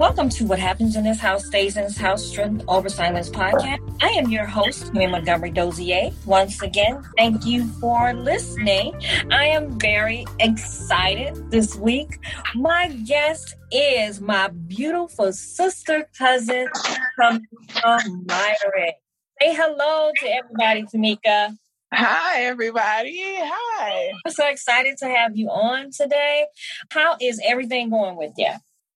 Welcome to What Happens in This House Stays in This House Strength Over Silence podcast. I am your host, Mary Montgomery Dozier. Once again, thank you for listening. I am very excited this week. My guest is my beautiful sister cousin from Myrick. Say hello to everybody, Tamika. Hi, everybody. Hi. I'm so excited to have you on today. How is everything going with you?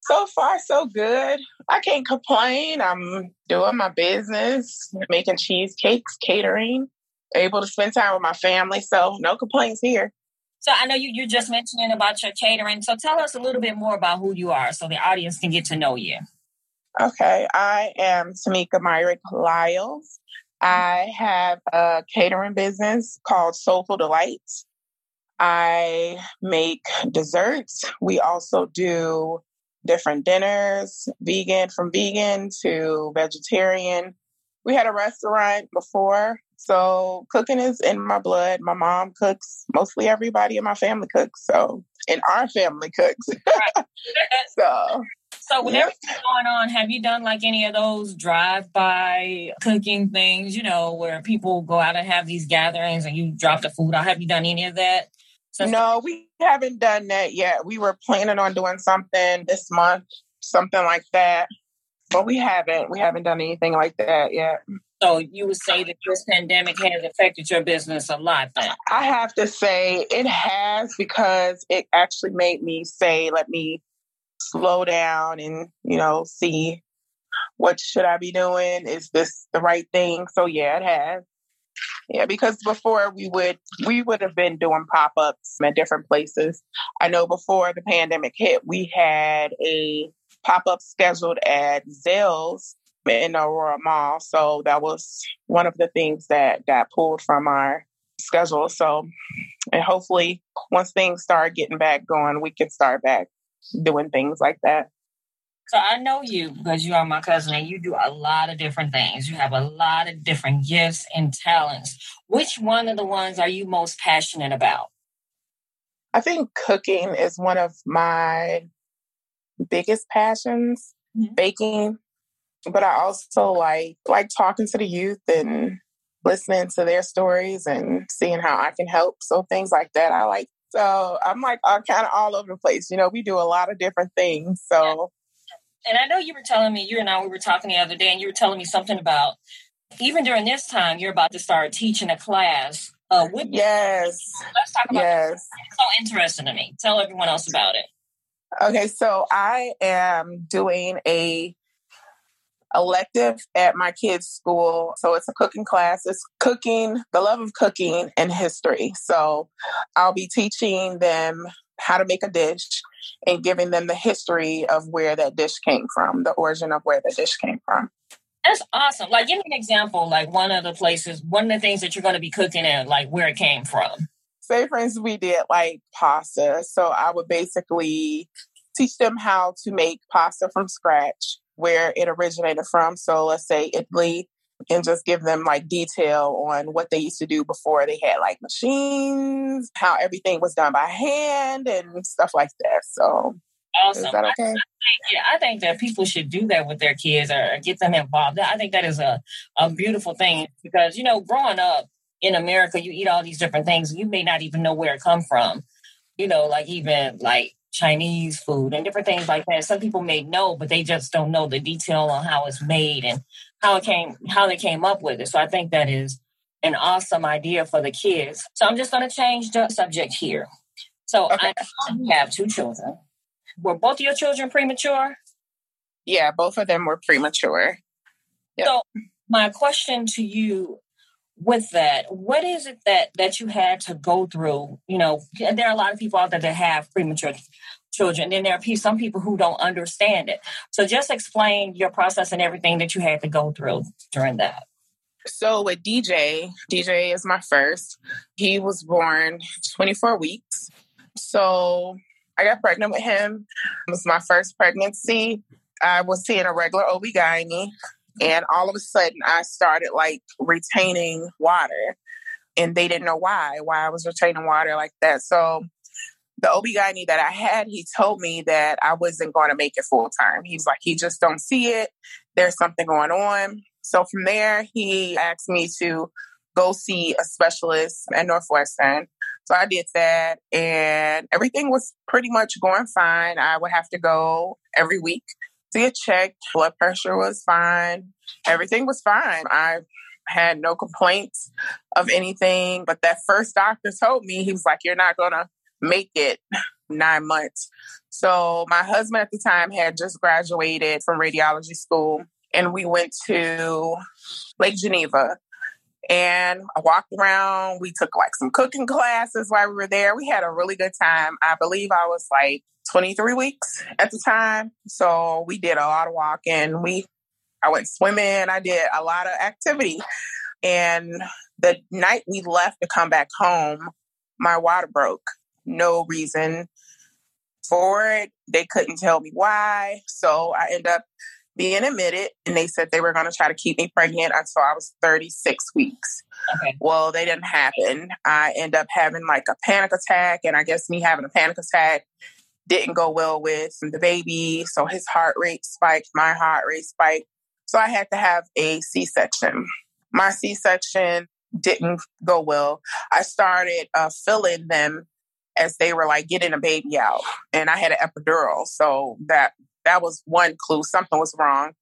So far, so good. I can't complain. I'm doing my business, making cheesecakes, catering, able to spend time with my family. So, no complaints here. So, I know you, you're just mentioning about your catering. So, tell us a little bit more about who you are so the audience can get to know you. Okay. I am Tamika Myrick Lyles. I have a catering business called Soulful Delights. I make desserts. We also do different dinners, vegan from vegan to vegetarian. We had a restaurant before, so cooking is in my blood. My mom cooks. Mostly everybody in my family cooks. So, and our family cooks. so, so with everything going on, have you done like any of those drive-by cooking things? You know, where people go out and have these gatherings and you drop the food out. Have you done any of that? No, we haven't done that yet. We were planning on doing something this month, something like that, but we haven't. We haven't done anything like that yet. So you would say that this pandemic has affected your business a lot then? I have to say it has because it actually made me say, let me slow down and, you know, see what should I be doing? Is this the right thing? So yeah, it has. Yeah, because before we would we would have been doing pop-ups at different places. I know before the pandemic hit, we had a pop-up scheduled at Zales in Aurora Mall. So that was one of the things that got pulled from our schedule. So and hopefully once things start getting back going, we can start back doing things like that. So I know you because you are my cousin and you do a lot of different things. You have a lot of different gifts and talents. Which one of the ones are you most passionate about? I think cooking is one of my biggest passions, mm-hmm. baking. But I also like like talking to the youth and listening to their stories and seeing how I can help. So things like that I like. So I'm like I'm kind of all over the place. You know, we do a lot of different things. So and I know you were telling me, you and I, we were talking the other day, and you were telling me something about even during this time, you're about to start teaching a class. Uh, with yes. Let's talk about yes. It's so interesting to me. Tell everyone else about it. Okay, so I am doing a elective at my kids' school. So it's a cooking class. It's cooking, the love of cooking and history. So I'll be teaching them how to make a dish and giving them the history of where that dish came from, the origin of where the dish came from. That's awesome. Like, give me an example, like one of the places, one of the things that you're going to be cooking and like where it came from. Say, for instance, we did like pasta. So I would basically teach them how to make pasta from scratch, where it originated from. So let's say Italy, and just give them like detail on what they used to do before they had like machines, how everything was done by hand and stuff like that. So awesome. Is that okay? I, I think, yeah, I think that people should do that with their kids or get them involved. I think that is a, a beautiful thing because, you know, growing up in America, you eat all these different things. You may not even know where it come from. You know, like even like Chinese food and different things like that. Some people may know, but they just don't know the detail on how it's made and how it came, how they came up with it. So I think that is an awesome idea for the kids. So I'm just going to change the subject here. So okay. I have two children. Were both of your children premature? Yeah, both of them were premature. Yep. So my question to you with that, what is it that that you had to go through? You know, there are a lot of people out there that have premature children. Then there are some people who don't understand it. So just explain your process and everything that you had to go through during that. So with DJ, DJ is my first. He was born 24 weeks. So I got pregnant with him. It was my first pregnancy. I was seeing a regular OB-GYN and all of a sudden I started like retaining water and they didn't know why, why I was retaining water like that. So the OB-GYN that I had, he told me that I wasn't going to make it full time. He's like, he just don't see it. There's something going on. So from there, he asked me to go see a specialist at Northwestern. So I did that and everything was pretty much going fine. I would have to go every week to get checked. Blood pressure was fine. Everything was fine. I had no complaints of anything. But that first doctor told me, he was like, You're not going to make it nine months. So my husband at the time had just graduated from radiology school and we went to Lake Geneva and I walked around. We took like some cooking classes while we were there. We had a really good time. I believe I was like 23 weeks at the time. So we did a lot of walking. We I went swimming. I did a lot of activity. And the night we left to come back home, my water broke. No reason for it. They couldn't tell me why. So I ended up being admitted and they said they were going to try to keep me pregnant until I was 36 weeks. Okay. Well, they didn't happen. I end up having like a panic attack and I guess me having a panic attack didn't go well with the baby. So his heart rate spiked, my heart rate spiked. So I had to have a C section. My C section didn't go well. I started uh, filling them as they were like getting a baby out, and I had an epidural. So that that was one clue. Something was wrong.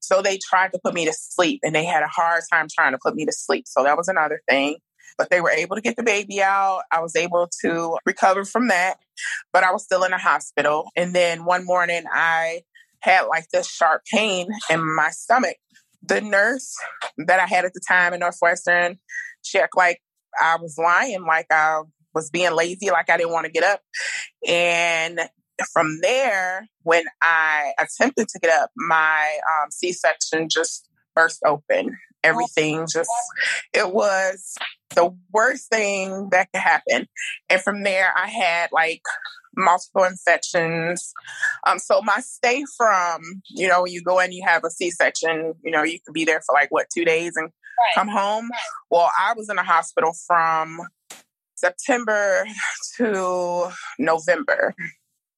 So they tried to put me to sleep, and they had a hard time trying to put me to sleep. So that was another thing. But they were able to get the baby out. I was able to recover from that, but I was still in a hospital. And then one morning, I had like this sharp pain in my stomach. The nurse that I had at the time in Northwestern, she acted like I was lying, like I was being lazy, like I didn't want to get up. And from there, when I attempted to get up, my um, C section just burst open. Everything just, it was the worst thing that could happen. And from there, I had like multiple infections. Um, so my stay from, you know, when you go in, you have a C-section, you know, you could be there for like what, two days and right. come home. Right. Well, I was in the hospital from September to November.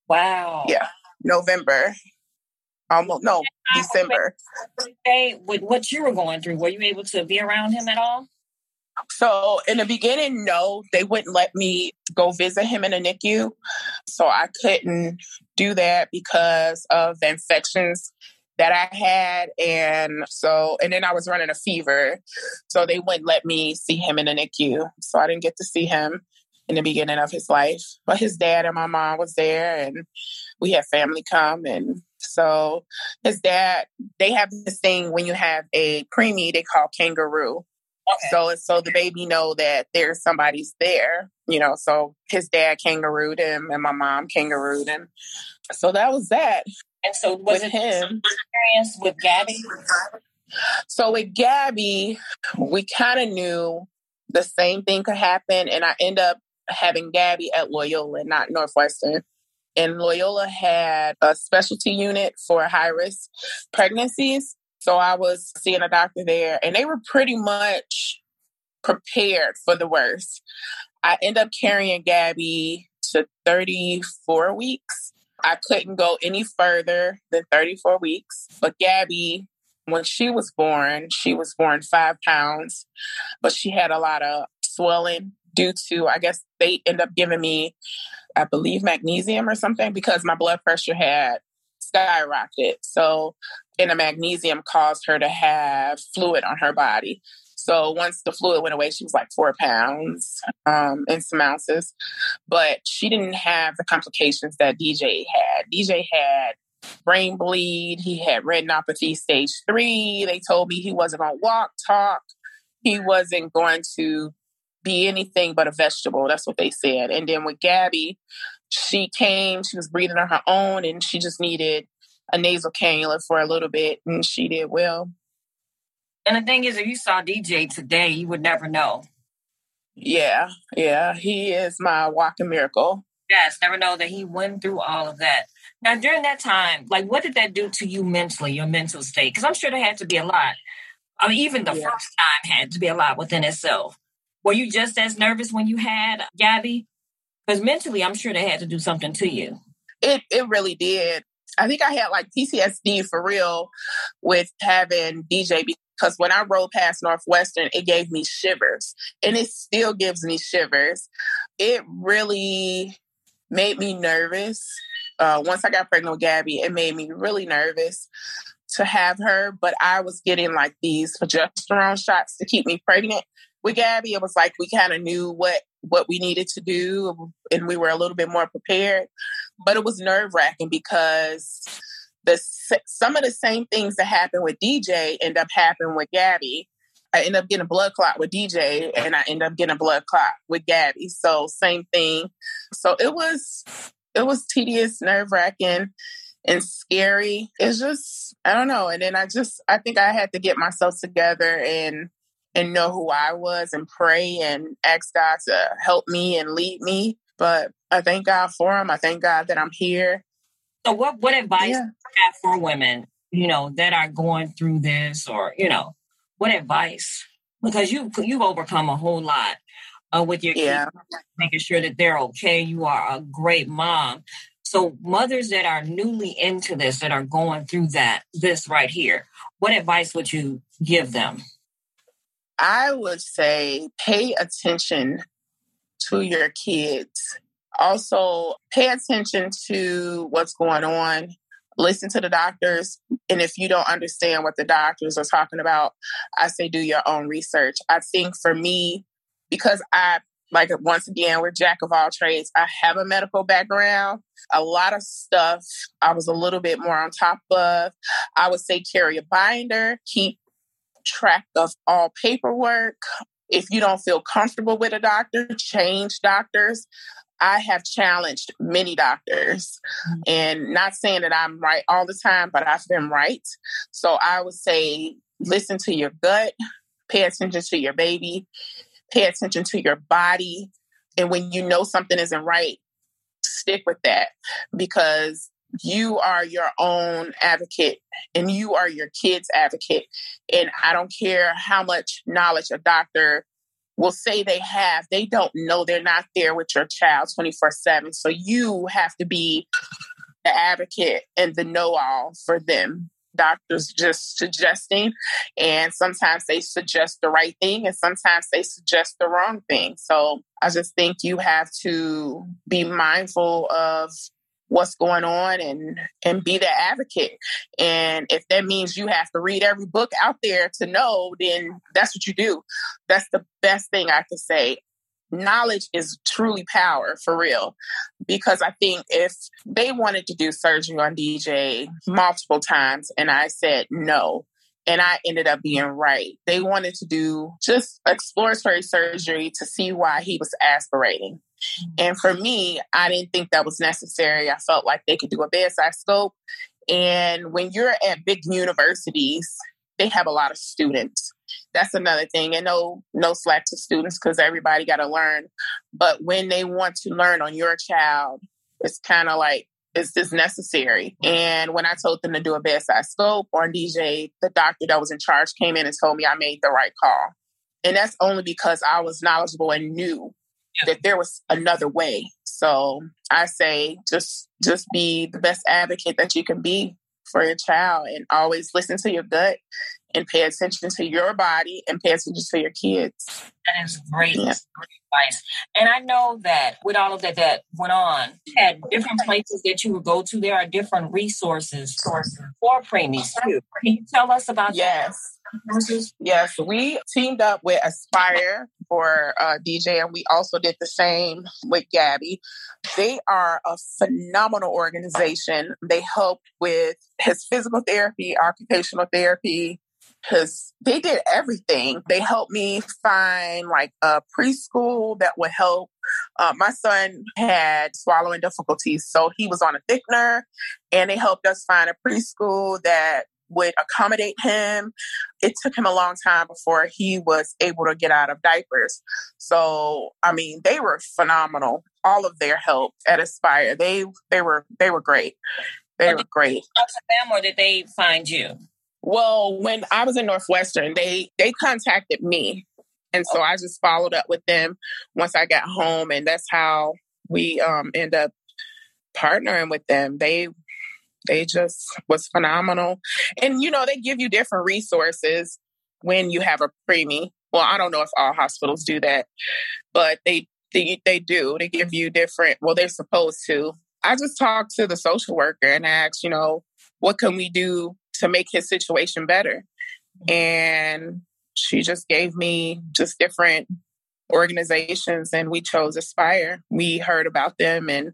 Wow. Yeah. November. Almost no, December. Hey, with what you were going through, were you able to be around him at all? So in the beginning, no, they wouldn't let me go visit him in a NICU. So I couldn't do that because of the infections that I had. And so, and then I was running a fever. So they wouldn't let me see him in a NICU. So I didn't get to see him in the beginning of his life. But his dad and my mom was there and we had family come and so his dad, they have this thing when you have a preemie they call kangaroo. Okay. So so the baby know that there's somebody's there, you know. So his dad kangarooed him, and my mom kangarooed him. So that was that. And so was it him experience with Gabby? So with Gabby, we kind of knew the same thing could happen, and I end up having Gabby at Loyola, not Northwestern. And Loyola had a specialty unit for high risk pregnancies. So I was seeing a doctor there, and they were pretty much prepared for the worst. I end up carrying Gabby to 34 weeks. I couldn't go any further than 34 weeks. But Gabby, when she was born, she was born five pounds, but she had a lot of swelling due to, I guess they end up giving me, I believe, magnesium or something because my blood pressure had skyrocketed. So and the magnesium caused her to have fluid on her body. So once the fluid went away, she was like four pounds um, and some ounces. But she didn't have the complications that DJ had. DJ had brain bleed. He had retinopathy stage three. They told me he wasn't going to walk, talk. He wasn't going to be anything but a vegetable. That's what they said. And then with Gabby, she came, she was breathing on her own, and she just needed a nasal cannula for a little bit, and she did well. And the thing is, if you saw DJ today, you would never know. Yeah, yeah, he is my walking miracle. Yes, never know that he went through all of that. Now, during that time, like, what did that do to you mentally, your mental state? Because I'm sure there had to be a lot. I mean, even the yeah. first time had to be a lot within itself. Were you just as nervous when you had Gabby? Because mentally, I'm sure they had to do something to you. It it really did. I think I had like PTSD for real with having DJ because when I rode past Northwestern, it gave me shivers and it still gives me shivers. It really made me nervous. Uh, once I got pregnant with Gabby, it made me really nervous to have her, but I was getting like these progesterone shots to keep me pregnant. With Gabby, it was like we kind of knew what what we needed to do and we were a little bit more prepared but it was nerve wracking because the some of the same things that happened with DJ end up happening with Gabby. I end up getting a blood clot with DJ and I end up getting a blood clot with Gabby. So same thing. So it was it was tedious, nerve wracking and scary. It's just I don't know. And then I just I think I had to get myself together and and know who I was and pray and ask God to help me and lead me. But I thank God for him. I thank God that I'm here. So what what advice yeah. have for women, you know, that are going through this or, you know, what advice? Because you you've overcome a whole lot uh, with your yeah. kids, making sure that they're okay. You are a great mom. So mothers that are newly into this, that are going through that, this right here, what advice would you give them? I would say pay attention to your kids. Also, pay attention to what's going on. Listen to the doctors. And if you don't understand what the doctors are talking about, I say do your own research. I think for me, because I like once again we're jack of all trades i have a medical background a lot of stuff i was a little bit more on top of i would say carry a binder keep track of all paperwork. If you don't feel comfortable with a doctor, change doctors. I have challenged many doctors mm-hmm. and not saying that I'm right all the time, but I've been right. So I would say listen to your gut, pay attention to your baby, pay attention to your body. And when you know something isn't right, stick with that because you are your own advocate and you are your kid's advocate. And I don't care how much knowledge a doctor will say they have, they don't know they're not there with your child 24 7. So you have to be the advocate and the know all for them. Doctors just suggesting, and sometimes they suggest the right thing, and sometimes they suggest the wrong thing. So I just think you have to be mindful of what's going on and and be the advocate and if that means you have to read every book out there to know then that's what you do that's the best thing i can say knowledge is truly power for real because i think if they wanted to do surgery on dj multiple times and i said no and I ended up being right. They wanted to do just exploratory surgery to see why he was aspirating. And for me, I didn't think that was necessary. I felt like they could do a bedside scope. And when you're at big universities, they have a lot of students. That's another thing. And no, no slack to students because everybody got to learn. But when they want to learn on your child, it's kind of like, is this necessary? And when I told them to do a bedside scope on DJ, the doctor that was in charge came in and told me I made the right call. And that's only because I was knowledgeable and knew that there was another way. So I say just just be the best advocate that you can be for your child and always listen to your gut and pay attention to your body and pay attention to your kids. That is great, yeah. great advice. And I know that with all of that that went on, at different places that you would go to. There are different resources for preemies too. Can you tell us about that? yes. Yes, we teamed up with Aspire for uh, DJ, and we also did the same with Gabby. They are a phenomenal organization. They help with his physical therapy, occupational therapy, because they did everything. They helped me find like a preschool that would help. Uh, my son had swallowing difficulties, so he was on a thickener, and they helped us find a preschool that would accommodate him. It took him a long time before he was able to get out of diapers. So, I mean, they were phenomenal. All of their help at Aspire, they they were they were great. They were great. them, or did they find you? Well, when I was in Northwestern, they they contacted me, and so I just followed up with them once I got home, and that's how we um, end up partnering with them. They they just was phenomenal. And you know, they give you different resources when you have a preemie. Well, I don't know if all hospitals do that, but they they, they do. They give you different, well, they're supposed to. I just talked to the social worker and asked, you know, what can we do to make his situation better? And she just gave me just different organizations and we chose Aspire. We heard about them and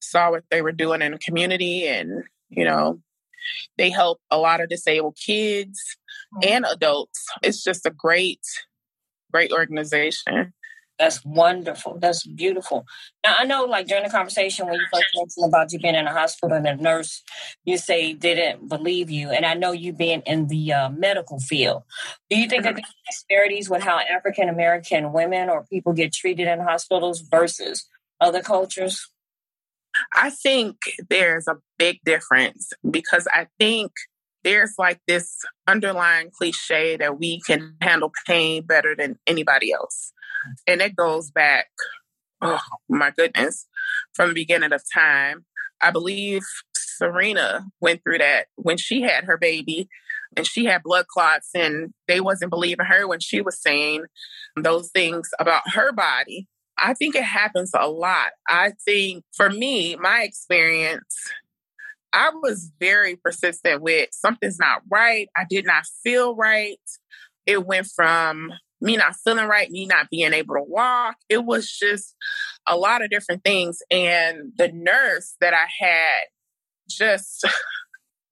saw what they were doing in the community and, you know, they help a lot of disabled kids mm-hmm. and adults. It's just a great, great organization. That's wonderful. That's beautiful. Now I know, like during the conversation when you first mentioned about you being in a hospital and a nurse, you say didn't believe you, and I know you being in the uh, medical field. Do you think that there's disparities with how African American women or people get treated in hospitals versus other cultures? I think there's a big difference because I think there's like this underlying cliche that we can handle pain better than anybody else. And it goes back, oh my goodness, from the beginning of time. I believe Serena went through that when she had her baby and she had blood clots and they wasn't believing her when she was saying those things about her body. I think it happens a lot. I think for me, my experience, I was very persistent with something's not right. I did not feel right. It went from me not feeling right, me not being able to walk. It was just a lot of different things. And the nurse that I had just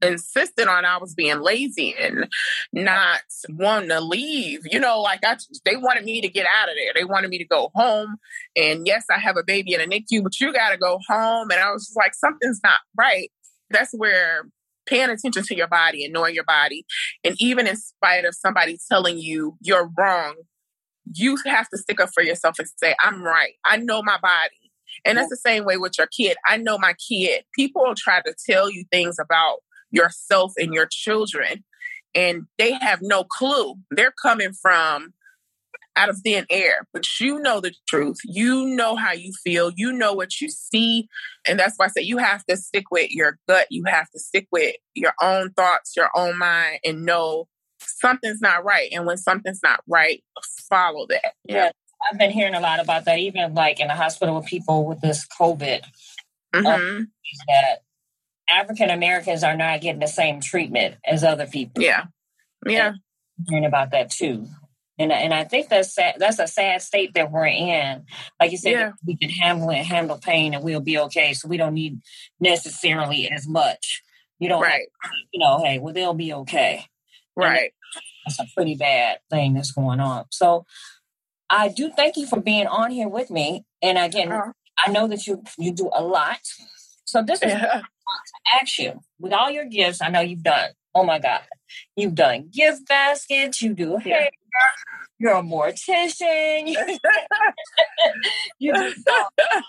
insisted on I was being lazy and not wanting to leave. You know, like I, they wanted me to get out of there. They wanted me to go home. And yes, I have a baby in a NICU, but you got to go home. And I was just like, something's not right. That's where paying attention to your body and knowing your body. And even in spite of somebody telling you you're wrong, you have to stick up for yourself and say, I'm right. I know my body. And that's the same way with your kid. I know my kid. People will try to tell you things about yourself and your children, and they have no clue. They're coming from out of thin air, but you know the truth. You know how you feel. You know what you see. And that's why I say you have to stick with your gut. You have to stick with your own thoughts, your own mind, and know something's not right. And when something's not right, follow that. Yeah. I've been hearing a lot about that, even like in the hospital with people with this COVID. Um, mm-hmm. that African Americans are not getting the same treatment as other people. Yeah. Yeah. And hearing about that too. And, and I think that's sad, that's a sad state that we're in. Like you said, yeah. we can handle it, handle pain, and we'll be okay. So we don't need necessarily as much. You know, right? Have, you know, hey, well, they'll be okay. Right. that's a pretty bad thing that's going on. So I do thank you for being on here with me. And again, uh-huh. I know that you you do a lot. So this is yeah. Ask you with all your gifts. I know you've done. Oh my God, you've done gift baskets. You do hair. You're a mortician. you do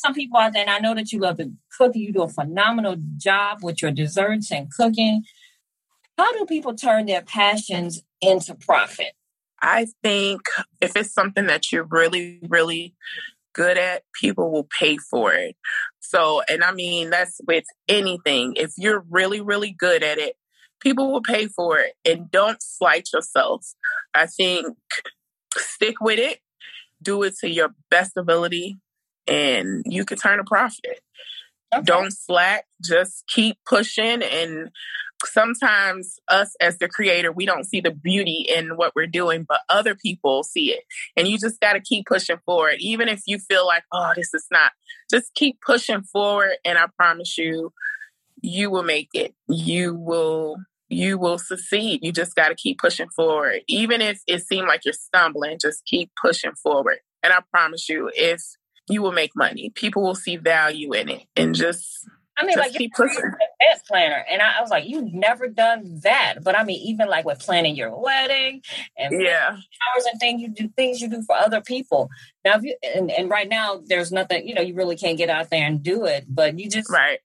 some people out there, and I know that you love to cook. You do a phenomenal job with your desserts and cooking. How do people turn their passions into profit? I think if it's something that you're really, really good at, people will pay for it. So, and I mean, that's with anything. If you're really, really good at it, people will pay for it. And don't slight yourself. I think stick with it, do it to your best ability, and you can turn a profit. Okay. Don't slack, just keep pushing and sometimes us as the creator, we don't see the beauty in what we're doing, but other people see it. And you just got to keep pushing forward. Even if you feel like, oh, this is not, just keep pushing forward. And I promise you, you will make it. You will. You will succeed. You just got to keep pushing forward. Even if it seems like you're stumbling, just keep pushing forward. And I promise you, if you will make money, people will see value in it and just I mean, like you're an event planner, and I, I, was like, you've never done that. But I mean, even like with planning your wedding and yeah, hours and things you do, things you do for other people. Now, if you and, and right now, there's nothing you know, you really can't get out there and do it. But you just right,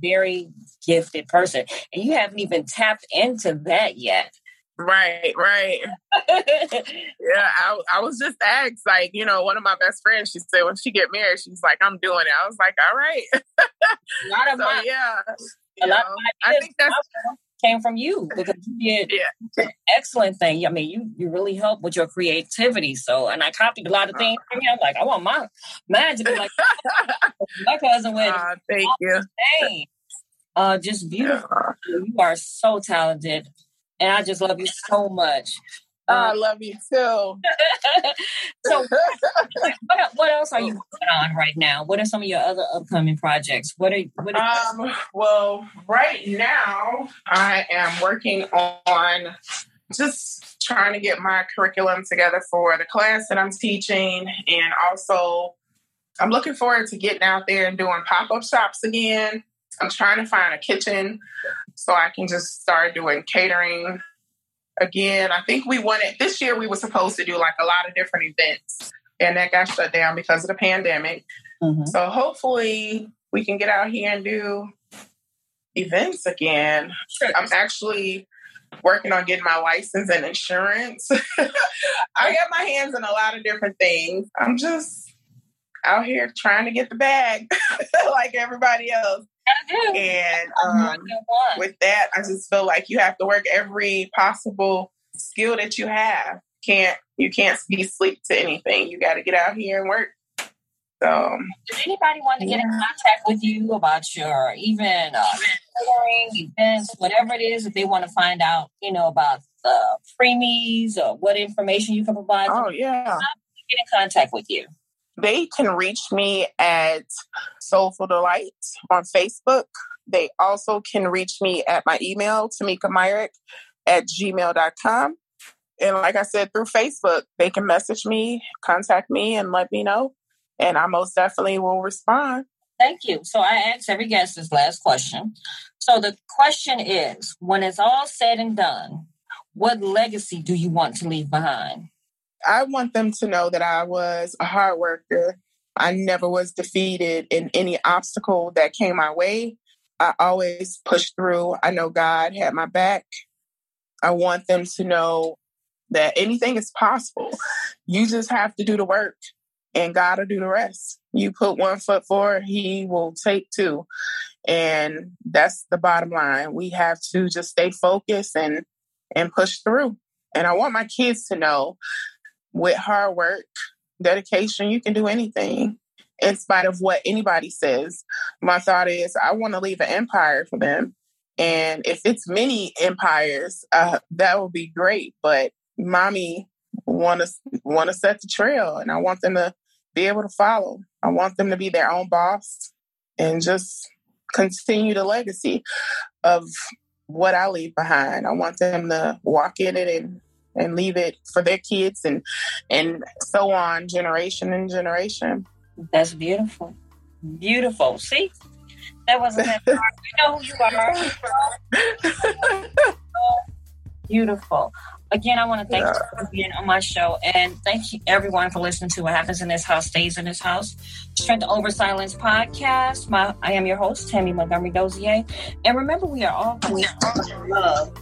very gifted person, and you haven't even tapped into that yet. Right, right. yeah, I, I was just asked, like, you know, one of my best friends, she said when she get married, she's like, I'm doing it. I was like, all right. a lot of so, my, yeah. A lot know, of I think that's came from you because you did yeah. excellent thing. I mean, you you really helped with your creativity. So, and I copied a lot of things from you. I'm like, I want my man to be like my cousin with. Uh, thank you. Uh, just beautiful. Yeah. You are so talented, and I just love you so much. Uh, I love you too. so, what, what else are you working on right now? What are some of your other upcoming projects? What are, what are um, well, right now I am working on just trying to get my curriculum together for the class that I'm teaching, and also I'm looking forward to getting out there and doing pop up shops again. I'm trying to find a kitchen so I can just start doing catering again. I think we wanted this year we were supposed to do like a lot of different events and that got shut down because of the pandemic. Mm-hmm. So hopefully we can get out here and do events again. I'm actually working on getting my license and insurance. I got my hands in a lot of different things. I'm just out here trying to get the bag like everybody else. And um, with that, I just feel like you have to work every possible skill that you have. Can't you can't be sleep to anything. You got to get out here and work. So, does anybody want to get in contact with you about your even uh, events, whatever it is, if they want to find out, you know, about the freebies or what information you can provide? Oh yeah, get in contact with you. They can reach me at Soulful Delight on Facebook. They also can reach me at my email, Tamika Myrick at gmail.com. And like I said, through Facebook, they can message me, contact me, and let me know. And I most definitely will respond. Thank you. So I asked every guest this last question. So the question is when it's all said and done, what legacy do you want to leave behind? I want them to know that I was a hard worker. I never was defeated in any obstacle that came my way. I always pushed through. I know God had my back. I want them to know that anything is possible. You just have to do the work and God will do the rest. You put one foot forward, He will take two. And that's the bottom line. We have to just stay focused and and push through. And I want my kids to know with hard work, dedication, you can do anything in spite of what anybody says. My thought is, I want to leave an empire for them. And if it's many empires, uh, that would be great. But mommy want to want to set the trail, and I want them to be able to follow. I want them to be their own boss and just continue the legacy of what I leave behind. I want them to walk in it and and leave it for their kids and and so on generation and generation. That's beautiful. Beautiful. See? That wasn't that hard. You know who you are beautiful. Again i want to thank yeah. you for being on my show and thank you everyone for listening to what happens in this house stays in this house. Strength over silence podcast. My i am your host tammy montgomery dozier. And remember we are all in love.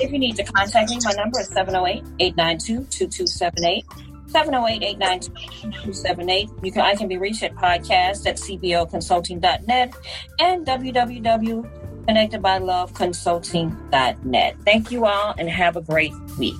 If you need to contact me my number is 708-892-2278 708-892-2278. You can I can be reached at podcast at cboconsulting.net and www.connectedbyloveconsulting.net. Thank you all and have a great week.